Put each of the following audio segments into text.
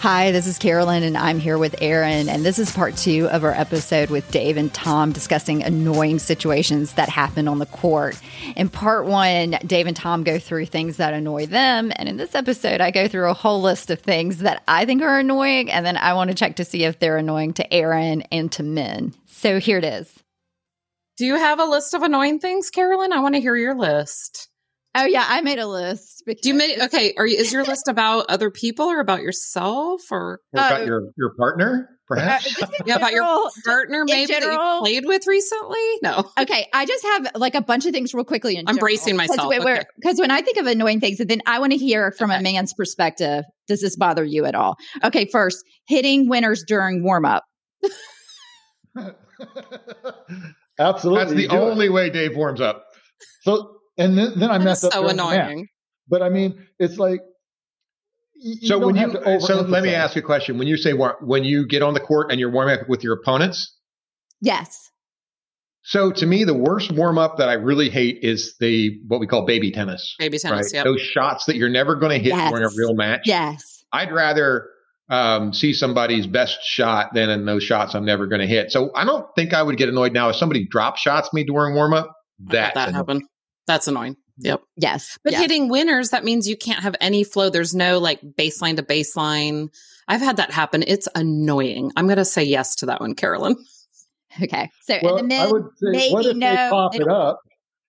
Hi, this is Carolyn, and I'm here with Aaron. And this is part two of our episode with Dave and Tom discussing annoying situations that happen on the court. In part one, Dave and Tom go through things that annoy them. And in this episode, I go through a whole list of things that I think are annoying. And then I want to check to see if they're annoying to Aaron and to men. So here it is. Do you have a list of annoying things, Carolyn? I want to hear your list. Oh yeah, I made a list. Do you make okay? Are you is your list about other people or about yourself or, or about Uh, your your partner, perhaps? Uh, just in yeah, about your partner maybe that you played with recently? No. Okay, I just have like a bunch of things real quickly. In I'm bracing myself, okay. because when I think of annoying things, and then I want to hear from a man's perspective. Does this bother you at all? Okay, first hitting winners during warm up. Absolutely. That's the you do it. only way Dave warms up. So, and then, then I That mess up. so during the match. annoying. But I mean, it's like. you So when you so let me ask you a question. When you say war- when you get on the court and you're warming up with your opponents, Yes. so to me the worst warm up that I really hate is the what we call baby tennis. Baby tennis, right? yep. Those shots that you're never going to hit during a real match. Yes. I'd rather um, see somebody's best shot than in those shots I'm never going to hit. So I don't think I would get annoyed now if somebody drop shots me during warm up. I let That's that annoying. happen. That's annoying. Yep. Yes. But yeah. hitting winners, that means you can't have any flow. There's no like baseline to baseline. I've had that happen. It's annoying. I'm going to say yes to that one, Carolyn. Okay. So Well, and the I would say, maybe what if no. they pop it up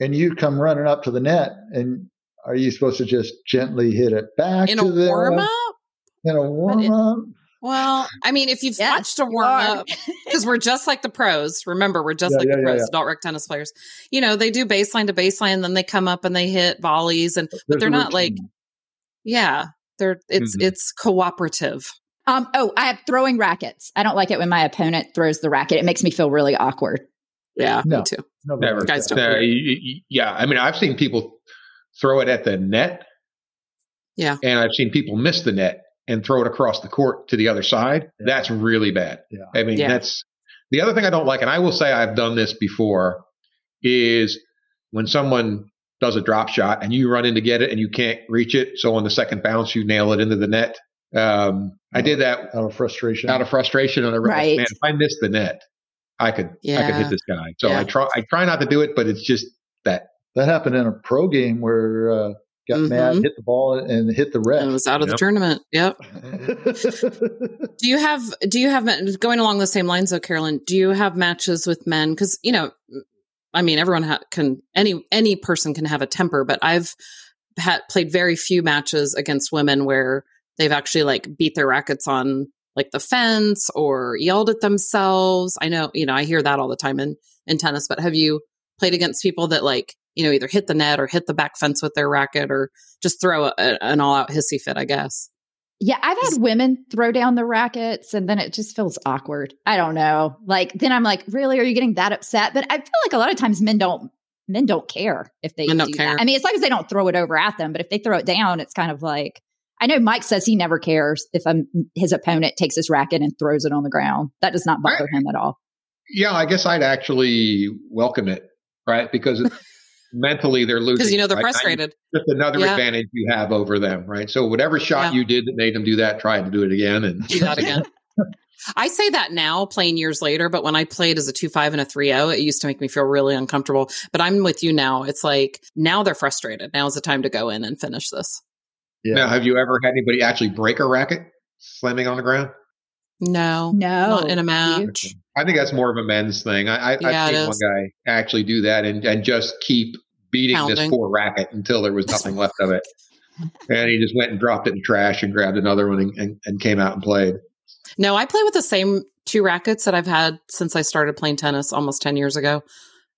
and you come running up to the net and are you supposed to just gently hit it back In a to them? warm up? In a warm up? Well, I mean, if you've Yes, watched a you warm up, because we're just like the pros. Remember, we're just Yeah, like yeah, the pros, yeah. adult rec tennis players. You know, they do baseline to baseline, then they come up and they hit volleys, and There's they're not like, yeah, they're it's Mhm. it's cooperative. Um. Oh, I have throwing rackets. I don't like it when my opponent throws the racket. It makes me feel really awkward. Yeah, No. me too. Nobody Never. Guys don't. Uh, y- y- yeah, I mean, I've seen people throw it at the net. Yeah. and I've seen people miss the net and throw it across the court to the other side. Yeah. That's really bad. Yeah. I mean, Yeah. that's the other thing I don't like, and I will say I've done this before, is when someone does a drop shot and you run in to get it and you can't reach it. So on the second bounce, you nail it into the net. Um, I did that Out of frustration. out of frustration. And I realized, Right. man, if I missed the net, I could, I could hit this guy. So Yeah. I try, I try not to do it, but it's just that. that happened in a pro game where uh, got mad, Mhm. hit the ball, and hit the ref. And it was out of the tournament. Yep. Do you have do you have going along the same lines though, Carolyn? Do you have matches with men? Because you know, I mean, everyone ha- can any any person can have a temper, but I've had played very few matches against women where they've actually like beat their rackets on like the fence or yelled at themselves. I know, you know, I hear that all the time in in tennis. But have you played against people that like you know either hit the net or hit the back fence with their racket or just throw a, a- an all out hissy fit? I guess. Yeah, I've had women throw down the rackets and then it just feels awkward. I don't know. Like then I'm like, really? Are you getting that upset? But I feel like a lot of times men don't men don't care if they Men don't do care. That. I mean, as long as they don't throw it over at them, but if they throw it down, it's kind of like I know Mike says he never cares if um, his opponent takes his racket and throws it on the ground. That does not bother him at all. Yeah, I guess I'd actually welcome it, right? Because it, mentally they're losing. Because you know they're right? frustrated. Just another Yeah. advantage you have over them, right? So whatever shot Yeah. you did that made them do that, try to do it again, and do that again. I say that now, playing years later, but when I played as a 2 5 and a 3 0, it used to make me feel really uncomfortable. But I'm with you now. It's like now they're frustrated. Now is the time to go in and finish this. yeah. Now, have you ever had anybody actually break a racket slamming on the ground? No, No. not in a You- match. I think that's more of a men's thing. I, I, Yeah, I've seen one guy actually do that and, and just keep beating this poor racket until there was nothing left of it. And he just went and dropped it in the trash and grabbed another one and, and, and came out and played. No, I play with the same two rackets that I've had since I started playing tennis almost 10 years ago.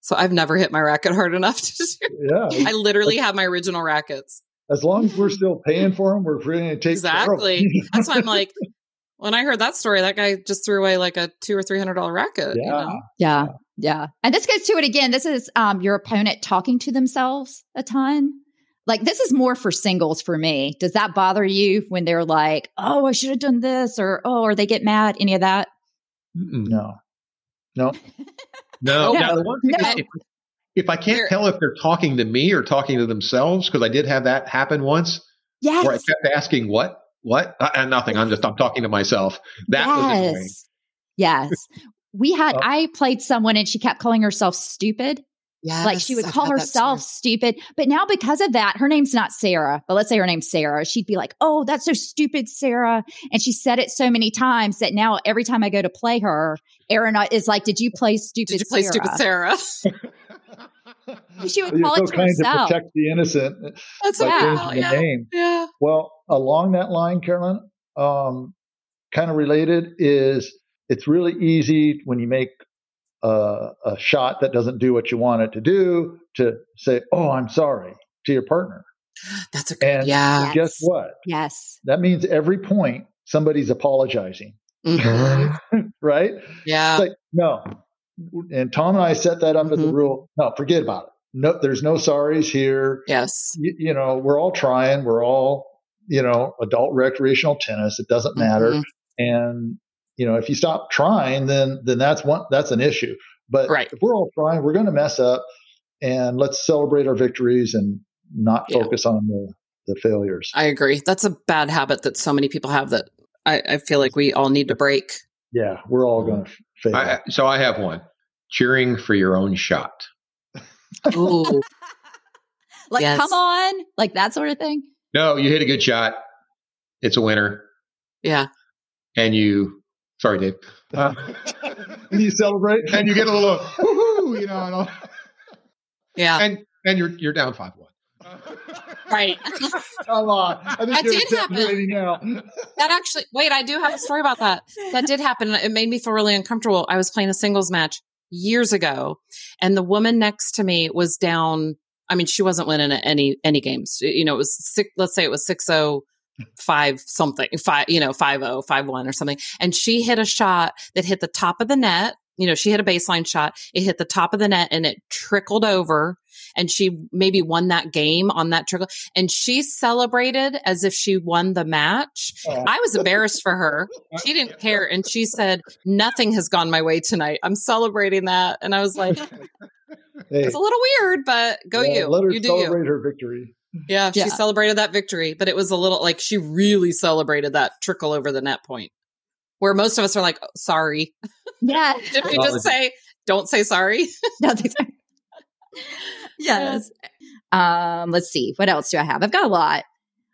So I've never hit my racket hard enough to do. yeah. I literally have my original rackets. As long as we're still paying for them, we're free to take Exactly. Care of 'em. That's why I'm like, when I heard that story, that guy just threw away like a two or three hundred dollar racket. you yeah. know? Yeah. Yeah. And this goes to it again. This is um, your opponent talking to themselves a ton. Like, this is more for singles for me. Does that bother you when they're like, oh, I should have done this or, oh, or they get mad? Any of that? Mm-mm. No. No. No. No. Now, the one thing No. is, if, if I can't There- tell if they're talking to me or talking to themselves, because I did have that happen once, Yes. where I kept asking what what? Uh, and nothing. I'm just I'm talking to myself. That was annoying. Yes. We had Oh. I played someone and she kept calling herself stupid. Yeah. like she would call herself stupid. But now because of that, her name's not Sarah, but let's say her name's Sarah. She'd be like, "Oh, that's so stupid, Sarah." And she said it so many times that now every time I go to play her, Aaron is like, "Did you play stupid Did you play Sarah?" stupid Sarah? She would You're call so it to kind herself. to protect the innocent That's by Yeah. changing the yeah. name. Yeah. Well, along that line, Carolyn, um, kind of related is it's really easy when you make a, a shot that doesn't do what you want it to do to say, "Oh, I'm sorry" to your partner. That's a good. And yeah. Guess what? Yes. That means every point somebody's apologizing, Mhm. right? Yeah. Like no. And Tom and I set that up as a rule. No, forget about it. No, there's no sorries here. yes. You, you know, we're all trying. We're all, you know, adult recreational tennis. It doesn't matter. Mhm. And you know, if you stop trying, then then that's one that's an issue. But Right. if we're all trying, we're going to mess up. And let's celebrate our victories and not Yeah. focus on the the failures. I agree. That's a bad habit that so many people have that I, I feel like we all need to break. yeah, we're all going to fail. I, so I have one. Cheering for your own shot. Ooh. Like, Yes. come on, like that sort of thing. No, you hit a good shot. It's a winner, yeah. and you. Sorry, Dave. Uh, Can you celebrate? and you get a little woohoo, you know, and, all, Yeah. and and you're you're down five one. Right. Come on. I think That did exaggerating now. That actually, wait, I do have a story about that. That did happen. It made me feel really uncomfortable. I was playing a singles match years ago, and the woman next to me was down. I mean, she wasn't winning at any any games. You know, it was six. Let's say it was six oh five something five. You know, five oh five one or something. And she hit a shot that hit the top of the net. You know, she hit a baseline shot. It hit the top of the net and it trickled over. And she maybe won that game on that trickle. And she celebrated as if she won the match. Oh. I was embarrassed for her. She didn't care. And she said, Nothing has gone my way tonight. I'm celebrating that. And I was like, Hey, It's a little weird, but go yeah, you. Let her You do you. celebrate her victory. Yeah, Yeah. she celebrated that victory, but it was a little like she really celebrated that trickle over the net point. Where most of us are like, oh, sorry. Yeah. Did we just say, don't say sorry? That's exactly. yes. Um, let's see. What else do I have? I've got a lot.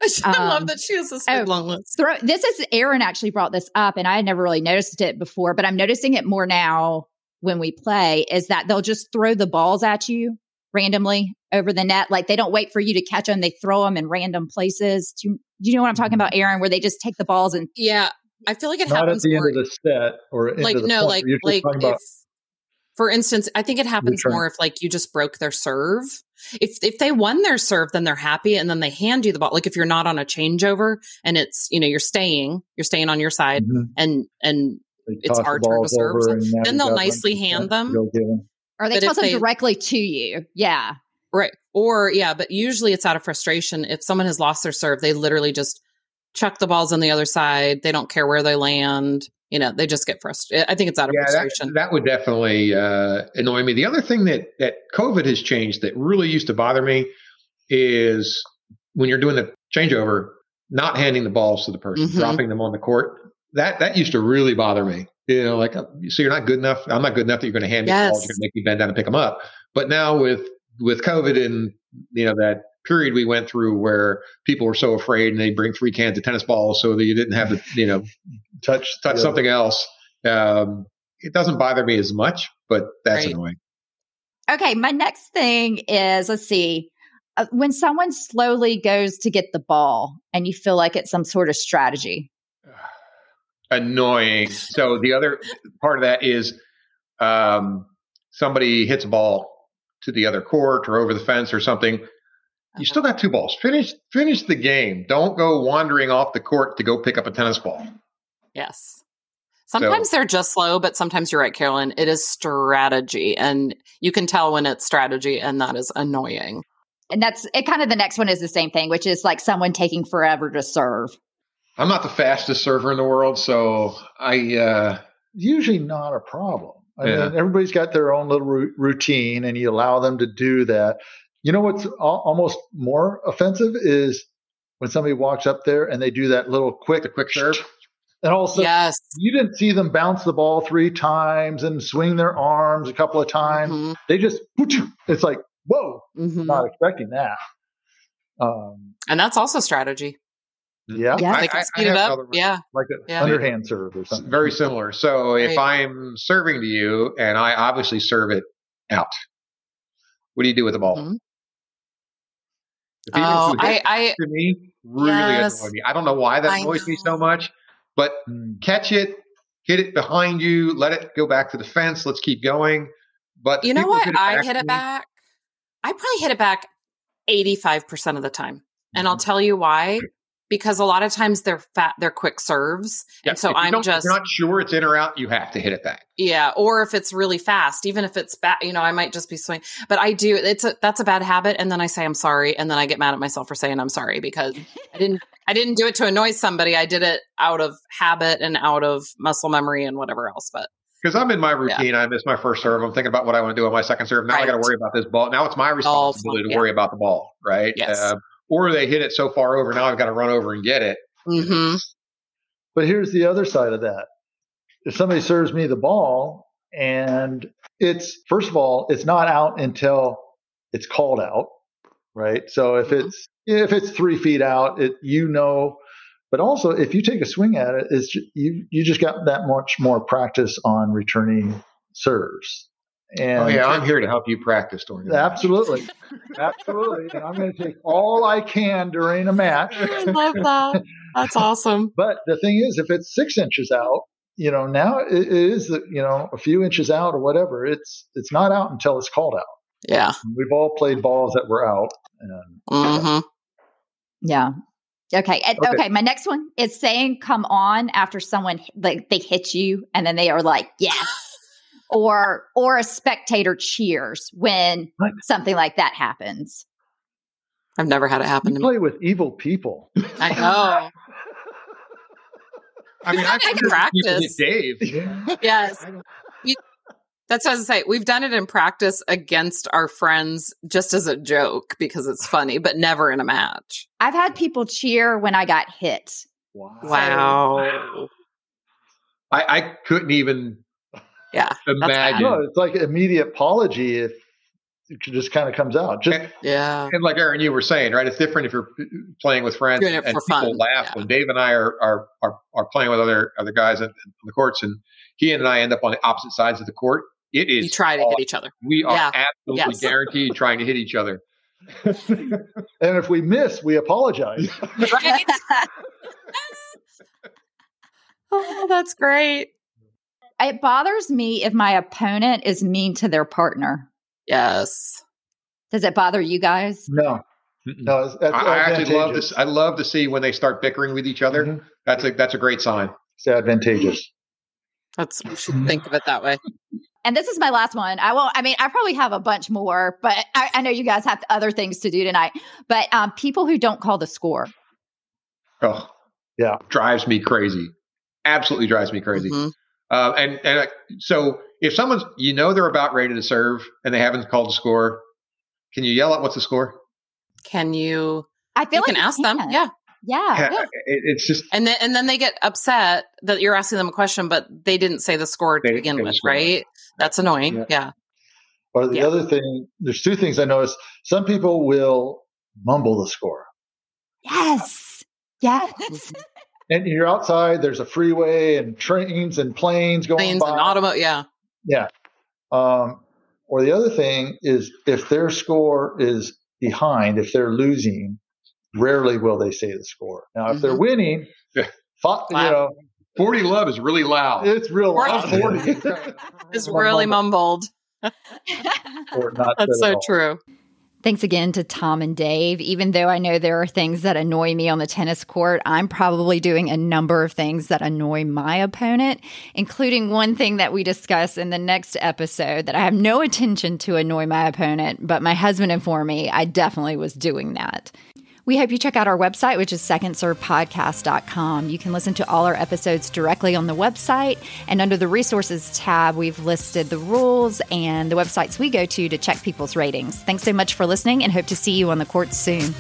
I love Um, that she has this oh. long list. Throw this is Aaron actually brought this up, and I had never really noticed it before, but I'm noticing it more now when we play. Is that they'll just throw the balls at you randomly over the net, like they don't wait for you to catch them; they throw them in random places. Do you, do you know what I'm talking about, Aaron? Where they just take the balls and Yeah. I feel like it Not at happens the end of the set or into like the no point. like You're like talking if for instance i think it happens more if like you just broke their serve if if they won their serve then they're happy and then they hand you the ball like if you're not on a changeover and it's you know you're staying you're staying on your side Mhm. and and They it's our turn to serve, over so and then they'll nicely one hand to them. go get 'em. or they But if toss them they- directly to you. Yeah. right or yeah but usually it's out of frustration if someone has lost their serve they literally just chuck the balls on the other side they don't care where they land you know they just get frustrated i think it's out of Yeah, that, frustration that would definitely uh, annoy me. The other thing that that COVID has changed that really used to bother me is when you're doing the changeover, not handing the balls to the person, Mhm. dropping them on the court. That that used to really bother me. You know, like uh, so you're not good enough. I'm not good enough that you're going to hand me the balls. You're going to make me bend down and pick them up. But now with with COVID and you know that period we went through where people were so afraid and they bring three cans of tennis balls so that you didn't have to you know touch touch the- something else. Um, it doesn't bother me as much, but that's Right. annoying. Okay, my next thing is let's see. Uh, when someone slowly goes to get the ball and you feel like it's some sort of strategy. Annoying. So the other part of that is um, somebody hits a ball to the other court or over the fence or something. You still got two balls. Finish finish the game. Don't go wandering off the court to go pick up a tennis ball. Yes. Sometimes they're just slow, but sometimes you're right, Carolyn. It is strategy, and you can tell when it's strategy, and that is annoying. And that's it kind of the next one is the same thing, which is like someone taking forever to serve. I'm not the fastest server in the world, so I uh, usually not a problem. I Yeah. mean, everybody's got their own little ru- routine, and you allow them to do that. You know what's al- almost more offensive is when somebody walks up there and they do that little quick, The quick serve. and all of a sudden Yes. you didn't see them bounce the ball three times and swing their arms a couple of times. Mhm. They just, it's like, whoa, Mhm. not expecting that. Um, And that's also strategy. Yeah, Yeah. They I- can I- I speed it up. another. Yeah. like an Yeah. underhand serve or something. very similar. So if Right. I'm serving to you and I obviously serve it out, what do you do with the ball? Mhm. The Oh, I, I, to me really Yes. annoy me. I don't know why that annoys me so much, but Mm. catch it, hit it behind you, let it go back to the fence. Let's keep going. But you know people who what? I hit it me- back. I probably hit it back 85% of the time. And Mm-hmm. I'll tell you why. Because a lot of times they're fat, they're quick serves. Yeah, and so if I'm just, you're not sure it's in or out, you have to hit it back. yeah. Or if it's really fast, even if it's bad, you know, I might just be swinging. But I do, it's a, that's a bad habit. And then I say, I'm sorry. And then I get mad at myself for saying I'm sorry because I didn't, I didn't do it to annoy somebody. I did it out of habit and out of muscle memory and whatever else. But Because I'm in my routine, I miss my first serve. I'm thinking about what I want to do on my second serve. Now I got to worry about this ball. Now it's my responsibility to yeah. worry about the ball, right? Yes. Uh, or they hit it so far over. Now I've got to run over and get it. mhm. But here's the other side of that. If somebody serves me the ball and it's, first of all, it's not out until it's called out, right? So if Mhm. it's, if it's three feet out, it, you know, but also if you take a swing at it, it's, you, you just got that much more practice on returning serves. And oh yeah, I'm here to help you practice during the match. absolutely, absolutely. And I'm going to take all I can during a match. I love that. That's awesome. But the thing is, if it's six inches out, you know, now it it is, you know, a few inches out or whatever. It's it's not out until it's called out. Yeah. We've all played balls that were out, and hmm Yeah. Okay. Okay. okay. My next one is saying come on after someone like they hit you and then they are like, yes. Or or a spectator cheers when What? something like that happens. I've never had it happen you to me. play with evil people. I know. I mean, I I've can people practice. hit Dave. Yes. I That's what I was say. We've done it in practice against our friends just as a joke because it's funny, but never in a match. I've had people cheer when I got hit. Wow. Wow. I, I couldn't even Yeah. bad. imagine. No, it's like immediate apology if it just kind of comes out. Just And, Yeah. and like Aaron, you were saying, right? It's different if you're uh, playing with friends Doing it and for people fun, laugh. yeah. When Dave and I are are are, are playing with other other guys on, on the courts, and he and I end up on the opposite sides of the court. It is You try to all- hit each other. We are Yeah. absolutely Yes. guaranteed trying to hit each other. and if we miss, we apologize. Right? oh, that's great. It bothers me if my opponent is mean to their partner. Yes. Does it bother you guys? No, no, it's, that's I, I actually love this. I love to see when they start bickering with each other. Mhm. That's a that's a great sign. It's advantageous. That's we should think of it that way. And this is my last one. I won't. I mean, I probably have a bunch more, but I, I know you guys have other things to do tonight. But um, people who don't call the score. Oh, Yeah. drives me crazy. Absolutely drives me crazy. Mhm. Uh, and and uh, so if someone's you know they're about ready to serve and they haven't called the score, can you yell out what's the score? Can you I feel you like can ask them? can. Yeah. Yeah. It- it's just And then and then they get upset that you're asking them a question, but they didn't say the score They to didn't begin with, score. right? That's annoying. Yeah. Yeah. Or the Yeah. other thing, there's two things I noticed. Some people will mumble the score. Yes. Yes. Mm-hmm. And you're outside, there's a freeway and trains and planes going Planes by. and automo yeah. Yeah. Um, or the other thing is if their score is behind, if they're losing, rarely will they say the score. Now, if they're Mhm. winning, Yeah. fi- you know, forty love is really loud. it's real loud. Forty. It's really mumbled. Or not That's so all. true. Thanks again to Tom and Dave. Even though I know there are things that annoy me on the tennis court, I'm probably doing a number of things that annoy my opponent, including one thing that we discuss in the next episode that I have no intention to annoy my opponent, but my husband informed me I definitely was doing that. We hope you check out our website, which is secondservepodcast.com. You can listen to all our episodes directly on the website. And under the resources tab, we've listed the rules and the websites we go to to check people's ratings. Thanks so much for listening and hope to see you on the court soon.